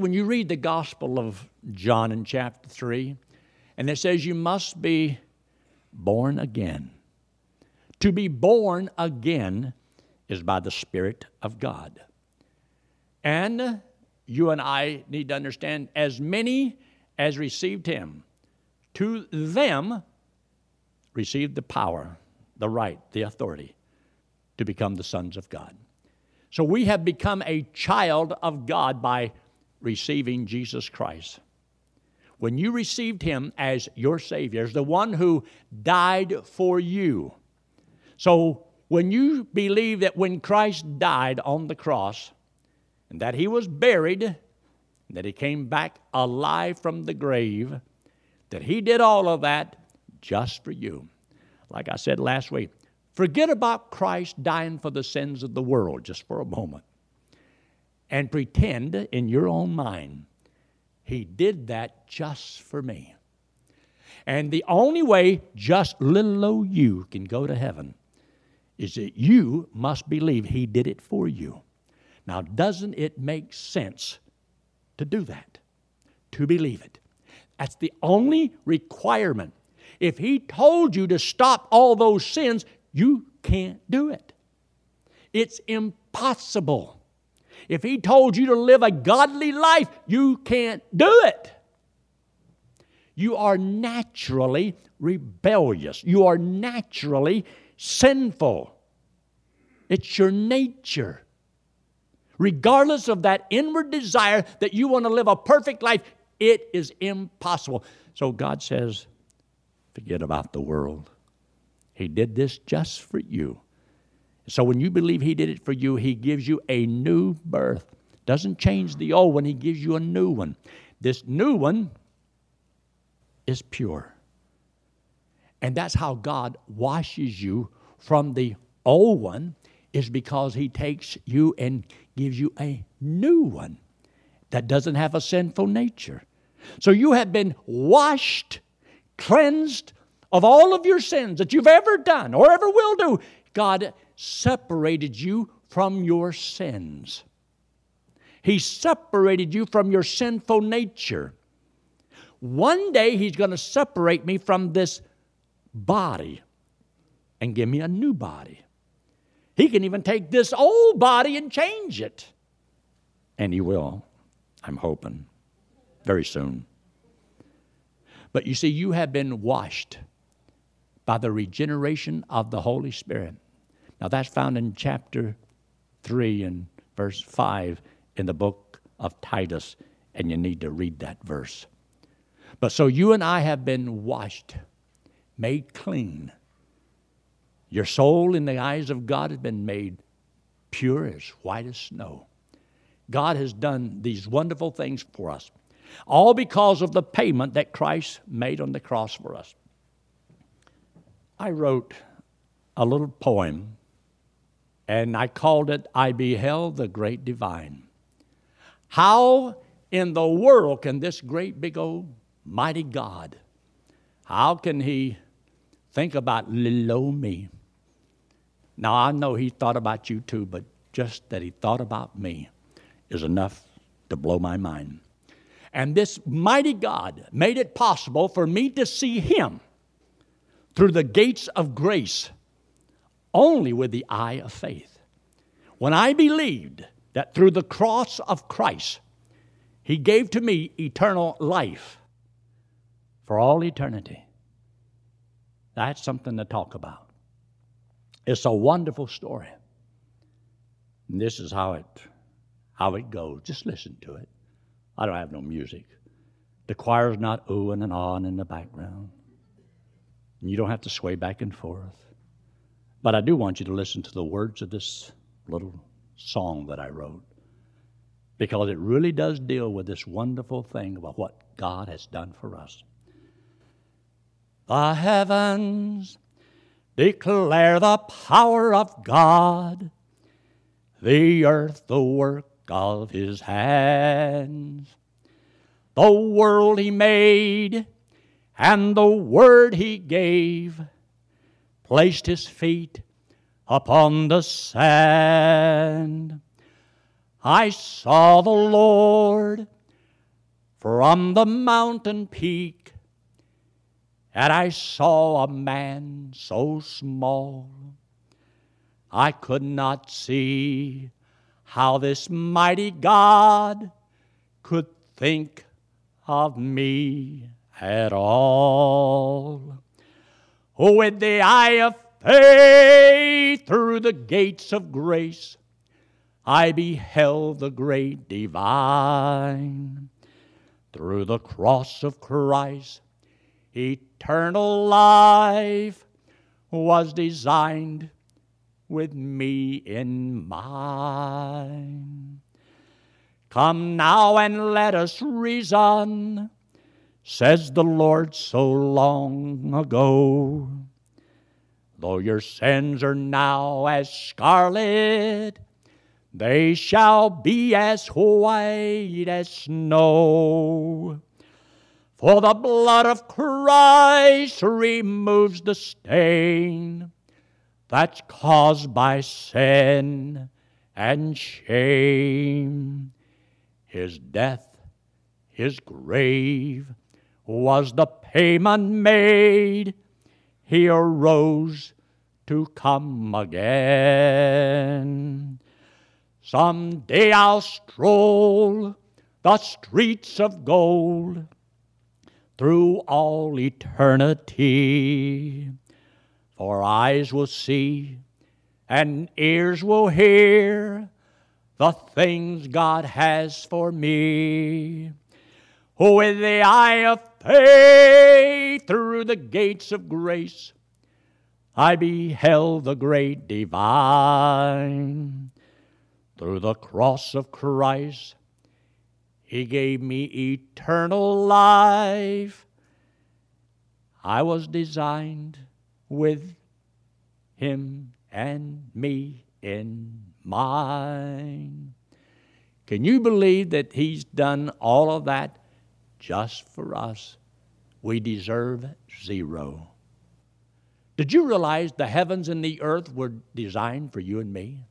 When you read the Gospel of John in chapter 3, and it says you must be born again. To be born again is by the Spirit of God. And you and I need to understand as many as received Him, to them received the power, the right, the authority to become the sons of God. So we have become a child of God by receiving Jesus Christ. When you received Him as your Savior, as the one who died for you. So when you believe that when Christ died on the cross, and that He was buried, that He came back alive from the grave, that He did all of that just for you. Like I said last week, forget about Christ dying for the sins of the world just for a moment and pretend in your own mind he did that just for me. And the only way just little old you can go to heaven is that you must believe he did it for you. Now, doesn't it make sense to do that? To believe it. That's the only requirement. If he told you to stop all those sins, you can't do it. It's impossible. If He told you to live a godly life, you can't do it. You are naturally rebellious. You are naturally sinful. It's your nature. Regardless of that inward desire that you want to live a perfect life, it is impossible. So God says, forget about the world. He did this just for you. So when you believe He did it for you, He gives you a new birth. Doesn't change the old one, He gives you a new one. This new one is pure. And that's how God washes you from the old one, is because He takes you and gives you a new one that doesn't have a sinful nature. So you have been washed, cleansed of all of your sins that you've ever done or ever will do. God separated you from your sins. He separated you from your sinful nature. One day He's going to separate me from this body and give me a new body. He can even take this old body and change it. And He will, I'm hoping, very soon. But you see, you have been washed by the regeneration of the Holy Spirit. Now, that's found in chapter 3 and verse 5 in the book of Titus, and you need to read that verse. But so you and I have been washed, made clean. Your soul in the eyes of God has been made pure as white as snow. God has done these wonderful things for us, all because of the payment that Christ made on the cross for us. I wrote a little poem and I called it I Beheld the Great Divine. How in the world can this great big old mighty God, how can he think about little me? Now I know he thought about you too, but just that he thought about me is enough to blow my mind. And this mighty God made it possible for me to see him through the gates of grace only with the eye of faith. When I believed that through the cross of Christ, He gave to me eternal life for all eternity. That's something to talk about. It's a wonderful story. And this is how it how it goes. Just listen to it. I don't have no music. The choir's not oohing and ahhing in the background. And you don't have to sway back and forth. But I do want you to listen to the words of this little song that I wrote because it really does deal with this wonderful thing about what God has done for us. The heavens declare the power of God, the earth the work of his hands. The world he made and the word he gave placed his feet upon the sand. I saw the Lord from the mountain peak, and I saw a man so small I could not see how this mighty God could think of me at all. With the eye of faith through the gates of grace, I beheld the great divine. Through the cross of Christ, eternal life was designed with me in mind. Come now and let us reason, says the Lord so long ago. Though your sins are now as scarlet, they shall be as white as snow. For the blood of Christ removes the stain that's caused by sin and shame. His death, his grave, was the payment made. He arose to come again. Some day I'll stroll the streets of gold through all eternity. For eyes will see and ears will hear the things God has for me. With the eye of faith through the gates of grace, I beheld the great divine. Through the cross of Christ, He gave me eternal life. I was designed with him and me in mind. Can you believe that he's done all of that just for us? We deserve zero. Did you realize the heavens and the earth were designed for you and me?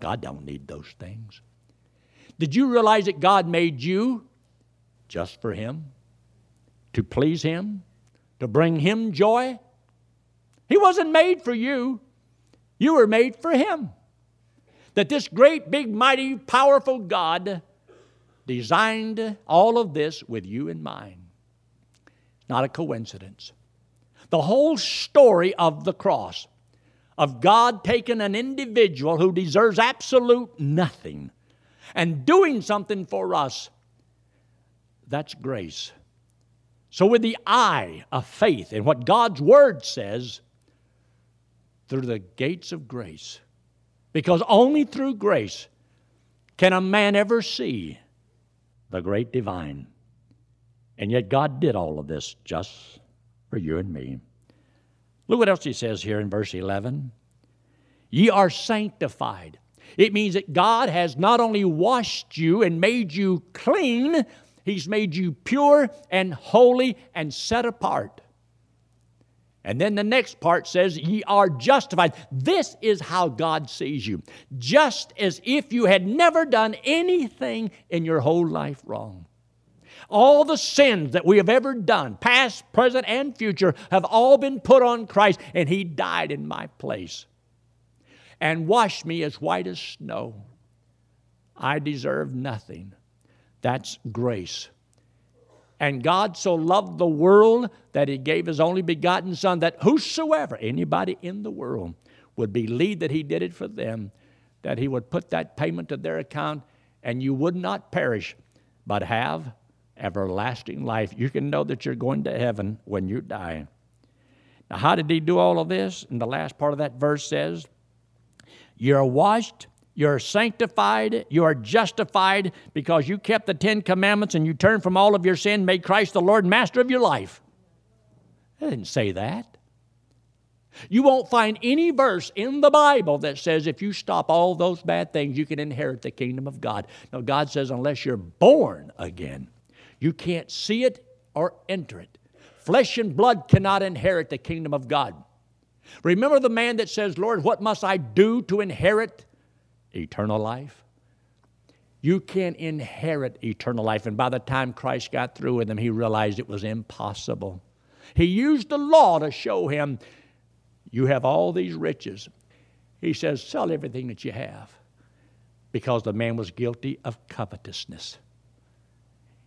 God don't need those things. Did you realize that God made you just for him? To please him? To bring him joy? He wasn't made for you, you were made for Him. That this great, big, mighty, powerful God designed all of this with you in mind. Not a coincidence. The whole story of the cross, of God taking an individual who deserves absolute nothing and doing something for us, that's grace. So, with the eye of faith in what God's Word says, through the gates of grace. Because only through grace can a man ever see the great divine. And yet God did all of this just for you and me. Look what else he says here in verse 11. Ye are sanctified. It means that God has not only washed you and made you clean, He's made you pure and holy and set apart. And then the next part says, Ye are justified. This is how God sees you. Just as if you had never done anything in your whole life wrong. All the sins that we have ever done, past, present, and future, have all been put on Christ, and He died in my place and washed me as white as snow. I deserve nothing. That's grace. And God so loved the world that he gave his only begotten Son, that whosoever, anybody in the world, would believe that he did it for them, that he would put that payment to their account, and you would not perish, but have everlasting life. You can know that you're going to heaven when you die. Now, how did he do all of this? And the last part of that verse says, You're washed you're sanctified, you are justified because you kept the Ten Commandments and you turned from all of your sin, made Christ the Lord Master of your life. I didn't say that. You won't find any verse in the Bible that says if you stop all those bad things, you can inherit the kingdom of God. No, God says unless you're born again, you can't see it or enter it. Flesh and blood cannot inherit the kingdom of God. Remember the man that says, Lord, what must I do to inherit eternal life. You can inherit eternal life. And by the time Christ got through with him, he realized it was impossible. He used the law to show him, You have all these riches. He says, Sell everything that you have. Because the man was guilty of covetousness.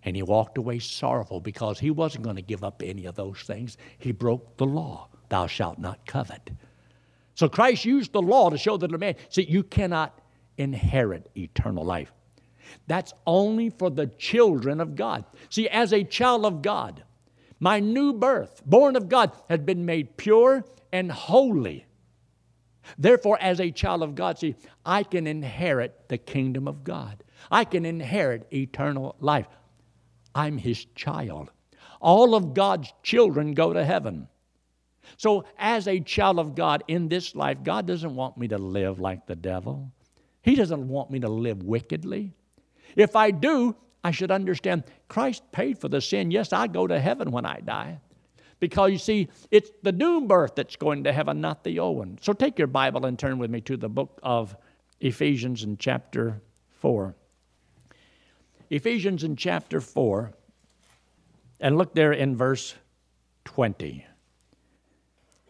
And he walked away sorrowful because he wasn't going to give up any of those things. He broke the law Thou shalt not covet. So Christ used the law to show that a man, see, you cannot inherit eternal life. That's only for the children of God. See, as a child of God, my new birth, born of God, had been made pure and holy. Therefore, as a child of God, see, I can inherit the kingdom of God. I can inherit eternal life. I'm His child. All of God's children go to heaven. So, as a child of God in this life, God doesn't want me to live like the devil. He doesn't want me to live wickedly. If I do, I should understand Christ paid for the sin. Yes, I go to heaven when I die. Because you see, it's the new birth that's going to heaven, not the old one. So take your Bible and turn with me to the book of Ephesians in chapter 4. Ephesians in chapter 4, and look there in verse 20.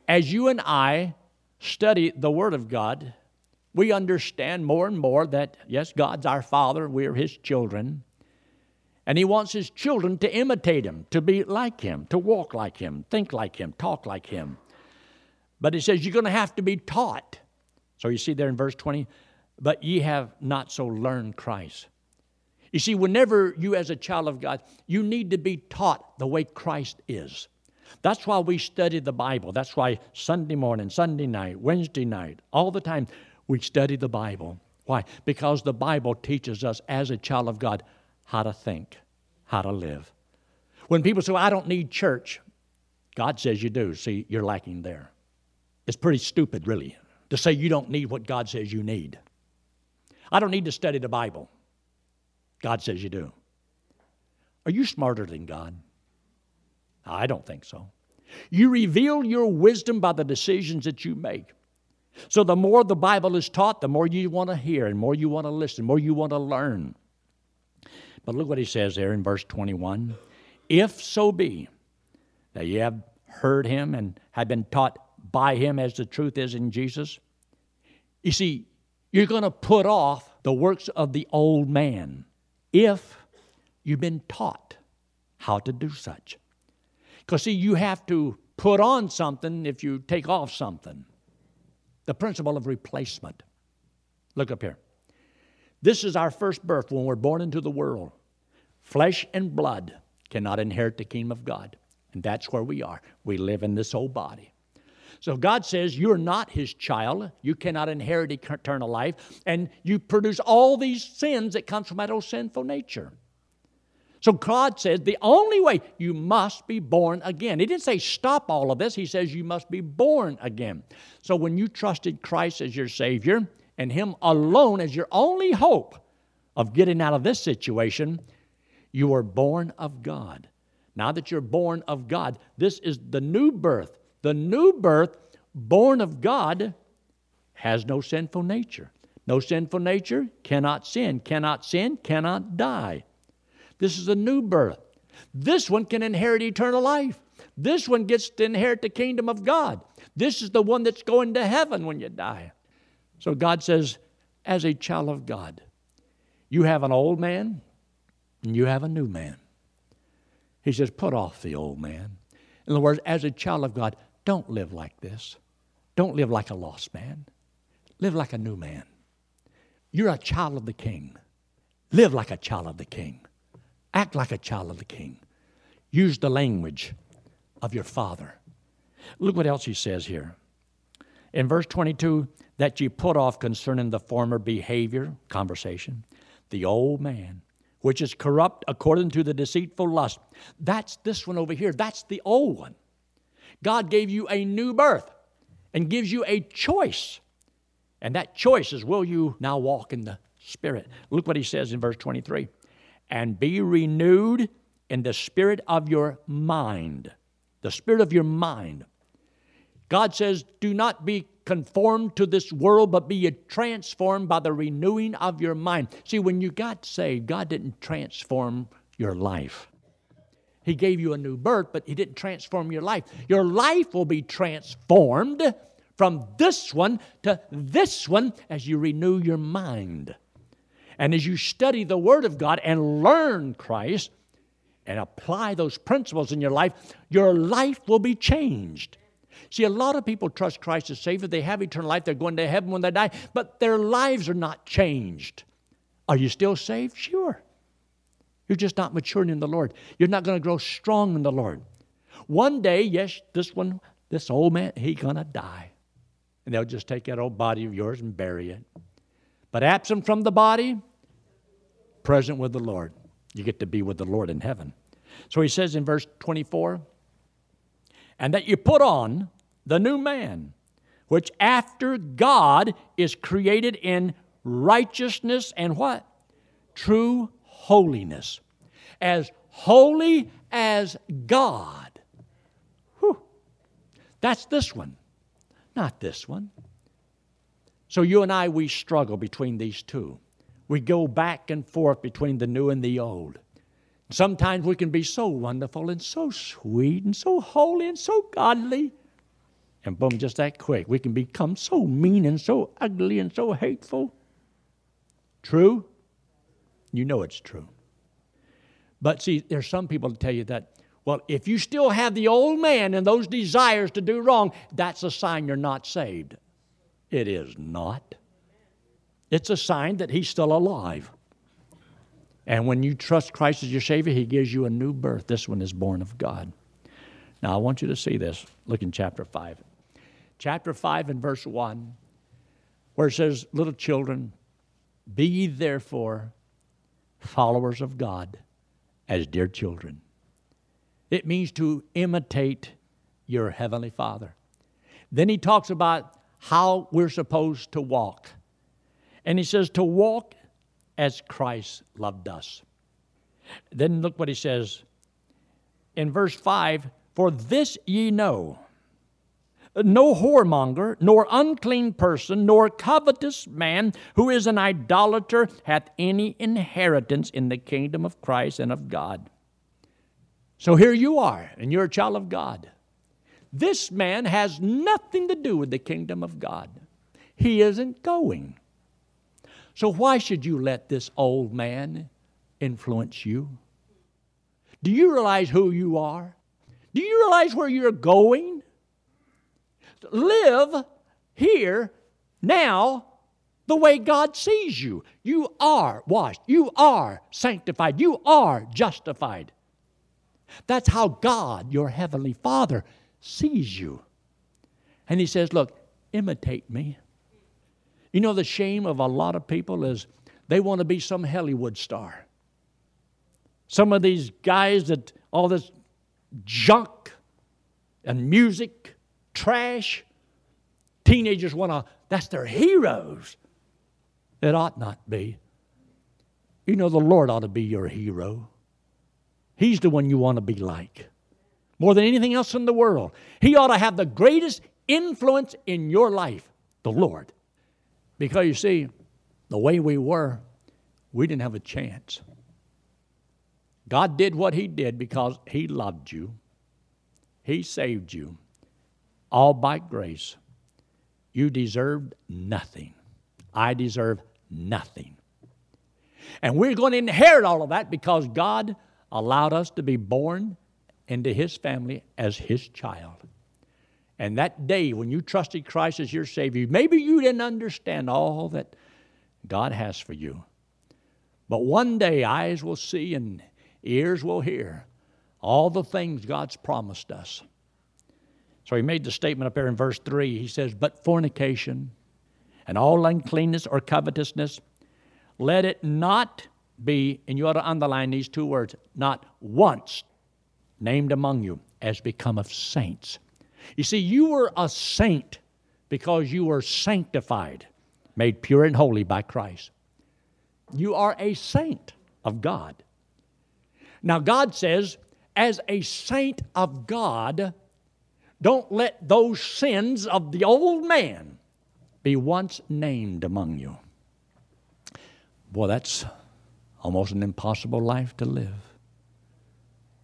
As you and I study the Word of God, we understand more and more that, yes, God's our Father, we're His children. And He wants His children to imitate Him, to be like Him, to walk like Him, think like Him, talk like Him. But He says you're going to have to be taught. So you see there in verse 20, but ye have not so learned Christ. You see, whenever you, as a child of God, you need to be taught the way Christ is. That's why we study the Bible. That's why Sunday morning, Sunday night, Wednesday night, all the time, we study the Bible. Why? Because the Bible teaches us as a child of God how to think, how to live. When people say, I don't need church, God says you do. See, you're lacking there. It's pretty stupid, really, to say you don't need what God says you need. I don't need to study the Bible. God says you do. Are you smarter than God? I don't think so. You reveal your wisdom by the decisions that you make. So the more the Bible is taught, the more you want to hear and more you want to listen, more you want to learn. But look what he says there in verse 21 If so be that ye have heard him and have been taught by him as the truth is in Jesus, you see, you're going to put off the works of the old man if you've been taught how to do such. Because, see, you have to put on something if you take off something. The principle of replacement. Look up here. This is our first birth when we're born into the world. Flesh and blood cannot inherit the kingdom of God. And that's where we are. We live in this old body. So God says you're not his child. You cannot inherit eternal life. And you produce all these sins that comes from that old sinful nature. So God says the only way you must be born again. He didn't say stop all of this, He says you must be born again. So when you trusted Christ as your Savior and Him alone as your only hope of getting out of this situation, you were born of God. Now that you're born of God, this is the new birth. The new birth, born of God, has no sinful nature. No sinful nature, cannot sin, cannot sin, cannot die. This is a new birth. This one can inherit eternal life. This one gets to inherit the kingdom of God. This is the one that's going to heaven when you die. So God says, as a child of God, you have an old man and you have a new man. He says, put off the old man. In other words, as a child of God, don't live like this. Don't live like a lost man. Live like a new man. You're a child of the king. Live like a child of the king. Act like a child of the king. Use the language of your father. Look what else he says here. In verse 22, that ye put off concerning the former behavior, conversation, the old man, which is corrupt according to the deceitful lust. That's this one over here. That's the old one. God gave you a new birth and gives you a choice. And that choice is will you now walk in the Spirit? Look what he says in verse 23 and be renewed in the spirit of your mind. The spirit of your mind. God says, do not be conformed to this world, but be transformed by the renewing of your mind. See, when you got saved, God didn't transform your life. He gave you a new birth, but He didn't transform your life. Your life will be transformed from this one to this one as you renew your mind. And as you study the Word of God and learn Christ and apply those principles in your life, your life will be changed. See, a lot of people trust Christ as Savior. They have eternal life. They're going to heaven when they die, but their lives are not changed. Are you still saved? Sure. You're just not maturing in the Lord. You're not going to grow strong in the Lord. One day, yes, this one, this old man, he's going to die. And they'll just take that old body of yours and bury it. But absent from the body, present with the Lord. You get to be with the Lord in heaven. So he says in verse 24, and that you put on the new man, which after God is created in righteousness and what? True holiness. As holy as God. Whew. That's this one, not this one. So you and I, we struggle between these two. We go back and forth between the new and the old. Sometimes we can be so wonderful and so sweet and so holy and so godly. And boom, just that quick, we can become so mean and so ugly and so hateful. True? You know it's true. But see, there's some people that tell you that, well, if you still have the old man and those desires to do wrong, that's a sign you're not saved. It is not. It's a sign that he's still alive. And when you trust Christ as your Savior, He gives you a new birth. This one is born of God. Now, I want you to see this. Look in chapter 5. Chapter 5 and verse 1, where it says, Little children, be ye therefore followers of God as dear children. It means to imitate your Heavenly Father. Then he talks about how we're supposed to walk. And he says to walk as Christ loved us. Then look what he says in verse 5 For this ye know, no whoremonger, nor unclean person, nor covetous man who is an idolater hath any inheritance in the kingdom of Christ and of God. So here you are, and you're a child of God. This man has nothing to do with the kingdom of God. He isn't going. So, why should you let this old man influence you? Do you realize who you are? Do you realize where you're going? Live here, now, the way God sees you. You are washed. You are sanctified. You are justified. That's how God, your heavenly Father, sees you. And He says, Look, imitate me. You know, the shame of a lot of people is they want to be some Hollywood star. Some of these guys that all this junk and music, trash, teenagers want to, that's their heroes. It ought not be. You know, the Lord ought to be your hero. He's the one you want to be like more than anything else in the world. He ought to have the greatest influence in your life, the Lord. Because you see, the way we were, we didn't have a chance. God did what He did because He loved you, He saved you, all by grace. You deserved nothing. I deserve nothing. And we're going to inherit all of that because God allowed us to be born into His family as His child. And that day when you trusted Christ as your Savior, maybe you didn't understand all that God has for you. But one day eyes will see and ears will hear all the things God's promised us. So he made the statement up there in verse 3. He says, But fornication and all uncleanness or covetousness, let it not be, and you ought to underline these two words, not once named among you as become of saints you see, you were a saint because you were sanctified, made pure and holy by Christ. You are a saint of God. Now, God says, as a saint of God, don't let those sins of the old man be once named among you. Boy, that's almost an impossible life to live.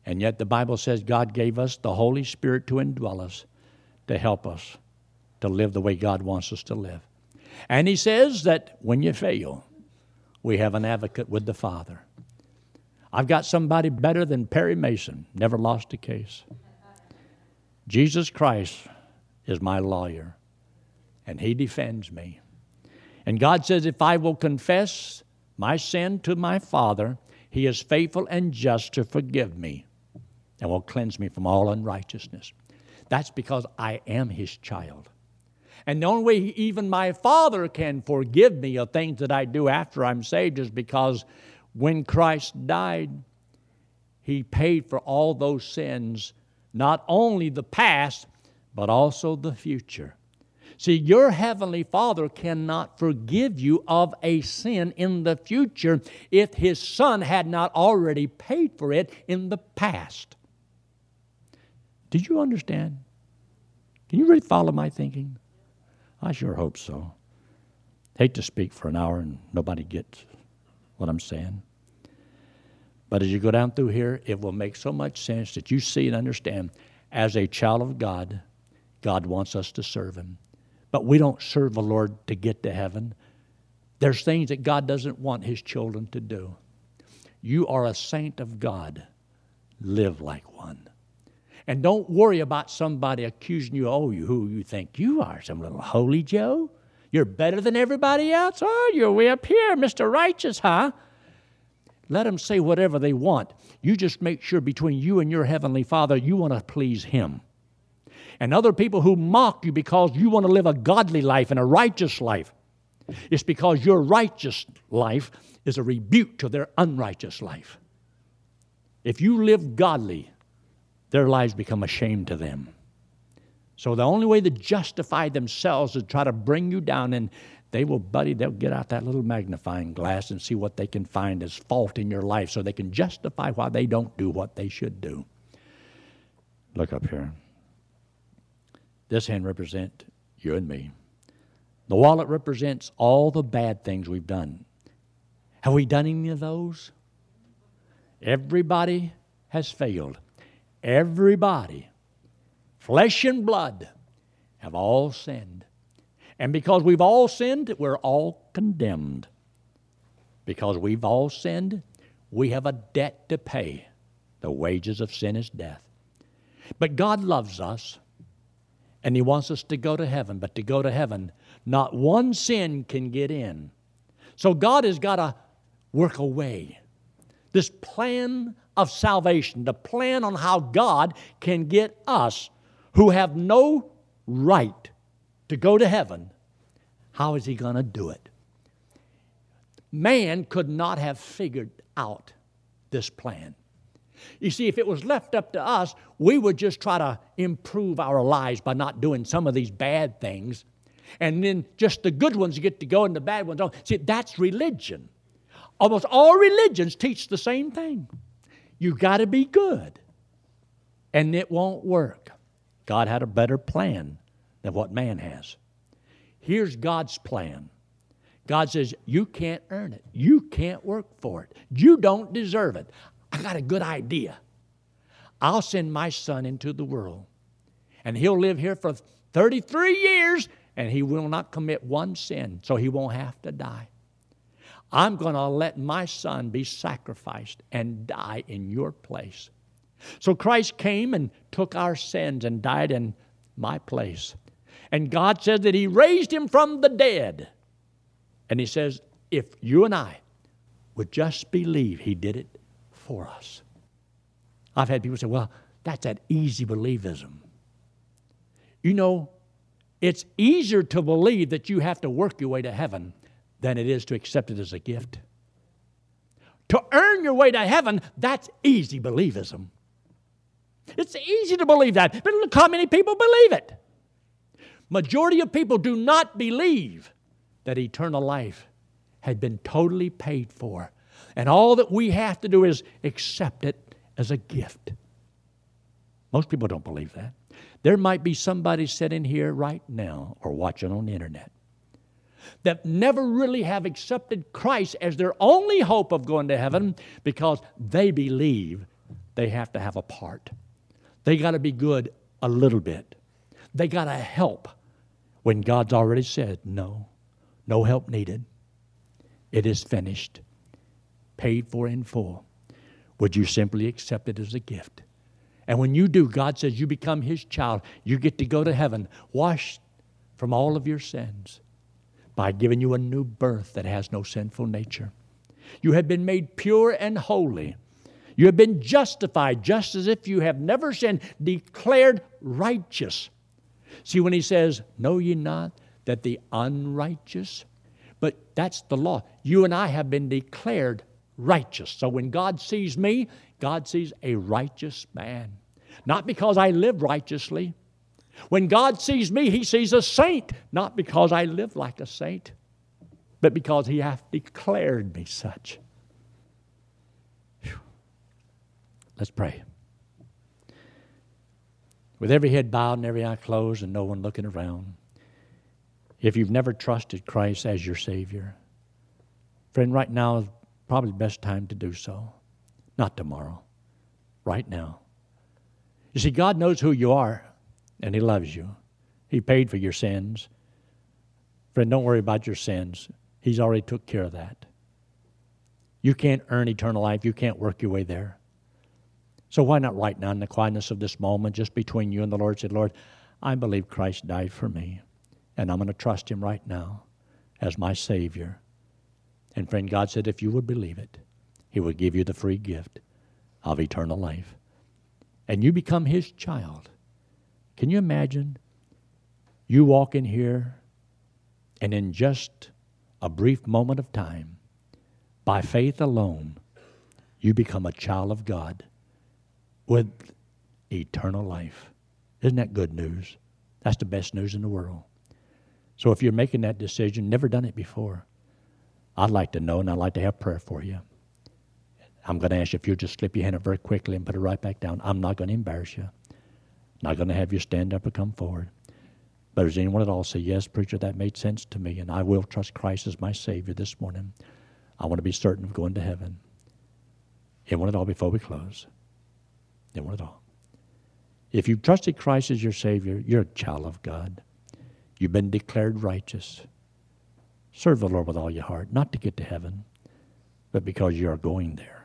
And yet the Bible says God gave us the Holy Spirit to indwell us, to help us to live the way God wants us to live. And He says that when you fail, we have an advocate with the Father. I've got somebody better than Perry Mason, never lost a case. Jesus Christ is my lawyer, and He defends me. And God says, if I will confess my sin to my Father, He is faithful and just to forgive me and will cleanse me from all unrighteousness. That's because I am His child. And the only way even my Father can forgive me of things that I do after I'm saved is because when Christ died, He paid for all those sins, not only the past, but also the future. See, your Heavenly Father cannot forgive you of a sin in the future if His Son had not already paid for it in the past. Did you understand? Can you really follow my thinking? I sure hope so. Hate to speak for an hour and nobody gets what I'm saying. But as you go down through here, it will make so much sense that you see and understand as a child of God, God wants us to serve Him. But we don't serve the Lord to get to heaven. There's things that God doesn't want His children to do. You are a saint of God. Live like one. And don't worry about somebody accusing you, oh, you, who you think you are, some little holy Joe. You're better than everybody else. Oh, you're way up here, Mr. Righteous, huh? Let them say whatever they want. You just make sure between you and your Heavenly Father, you want to please Him. And other people who mock you because you want to live a godly life and a righteous life, it's because your righteous life is a rebuke to their unrighteous life. If you live godly, their lives become a shame to them. So the only way to justify themselves is to try to bring you down, and they will, buddy, they'll get out that little magnifying glass and see what they can find as fault in your life so they can justify why they don't do what they should do. Look up here. This hand represents you and me. The wallet represents all the bad things we've done. Have we done any of those? Everybody has failed. Everybody, flesh and blood, have all sinned. And because we've all sinned, we're all condemned. Because we've all sinned, we have a debt to pay. The wages of sin is death. But God loves us, and He wants us to go to heaven. But to go to heaven, not one sin can get in. So God has got to work a way. This plan of salvation, the plan on how God can get us who have no right to go to heaven, how is He going to do it? Man could not have figured out this plan. You see, if it was left up to us, we would just try to improve our lives by not doing some of these bad things. And then just the good ones get to go and the bad ones don't. See, that's religion. Almost all religions teach the same thing. You got to be good. And it won't work. God had a better plan than what man has. Here's God's plan. God says, You can't earn it. You can't work for it. You don't deserve it. I got a good idea. I'll send my son into the world, and he'll live here for 33 years, and he will not commit one sin, so he won't have to die. I'm going to let my son be sacrificed and die in your place. So Christ came and took our sins and died in my place. And God says that He raised Him from the dead. And He says, if you and I would just believe He did it for us. I've had people say, well, that's that easy believism. You know, it's easier to believe that you have to work your way to heaven than it is to accept it as a gift. To earn your way to heaven, that's easy believism. It's easy to believe that, but look how many people believe it. Majority of people do not believe that eternal life had been totally paid for. And all that we have to do is accept it as a gift. Most people don't believe that. There might be somebody sitting here right now or watching on the internet that never really have accepted Christ as their only hope of going to heaven because they believe they have to have a part. They got to be good a little bit. They got to help when God's already said, no, no help needed. It is finished, paid for in full. Would you simply accept it as a gift? And when you do, God says you become His child. You get to go to heaven, washed from all of your sins by giving you a new birth that has no sinful nature. You have been made pure and holy. You have been justified just as if you have never sinned, declared righteous. See, when he says, Know ye not that the unrighteous, but that's the law. You and I have been declared righteous. So when God sees me, God sees a righteous man. Not because I live righteously. When God sees me, He sees a saint, not because I live like a saint, but because He hath declared me such. Whew. Let's pray. With every head bowed and every eye closed and no one looking around, if you've never trusted Christ as your Savior, friend, right now is probably the best time to do so. Not tomorrow, right now. You see, God knows who you are, and He loves you. He paid for your sins. Friend, don't worry about your sins. He's already took care of that. You can't earn eternal life. You can't work your way there. So why not right now in the quietness of this moment, just between you and the Lord, say, Lord, I believe Christ died for me, and I'm going to trust Him right now as my Savior. And friend, God said, if you would believe it, He would give you the free gift of eternal life and you become his child. Can you imagine you walk in here and in just a brief moment of time, by faith alone, you become a child of God with eternal life. Isn't that good news? That's the best news in the world. So if you're making that decision, never done it before, I'd like to know and I'd like to have prayer for you. I'm going to ask you if you'll just slip your hand up very quickly and put it right back down. I'm not going to embarrass you. Not going to have you stand up or come forward. But does anyone at all say, Yes, preacher, that made sense to me, and I will trust Christ as my Savior this morning. I want to be certain of going to heaven. Anyone at all before we close? Anyone at all? If you've trusted Christ as your Savior, you're a child of God. You've been declared righteous. Serve the Lord with all your heart, not to get to heaven, but because you are going there.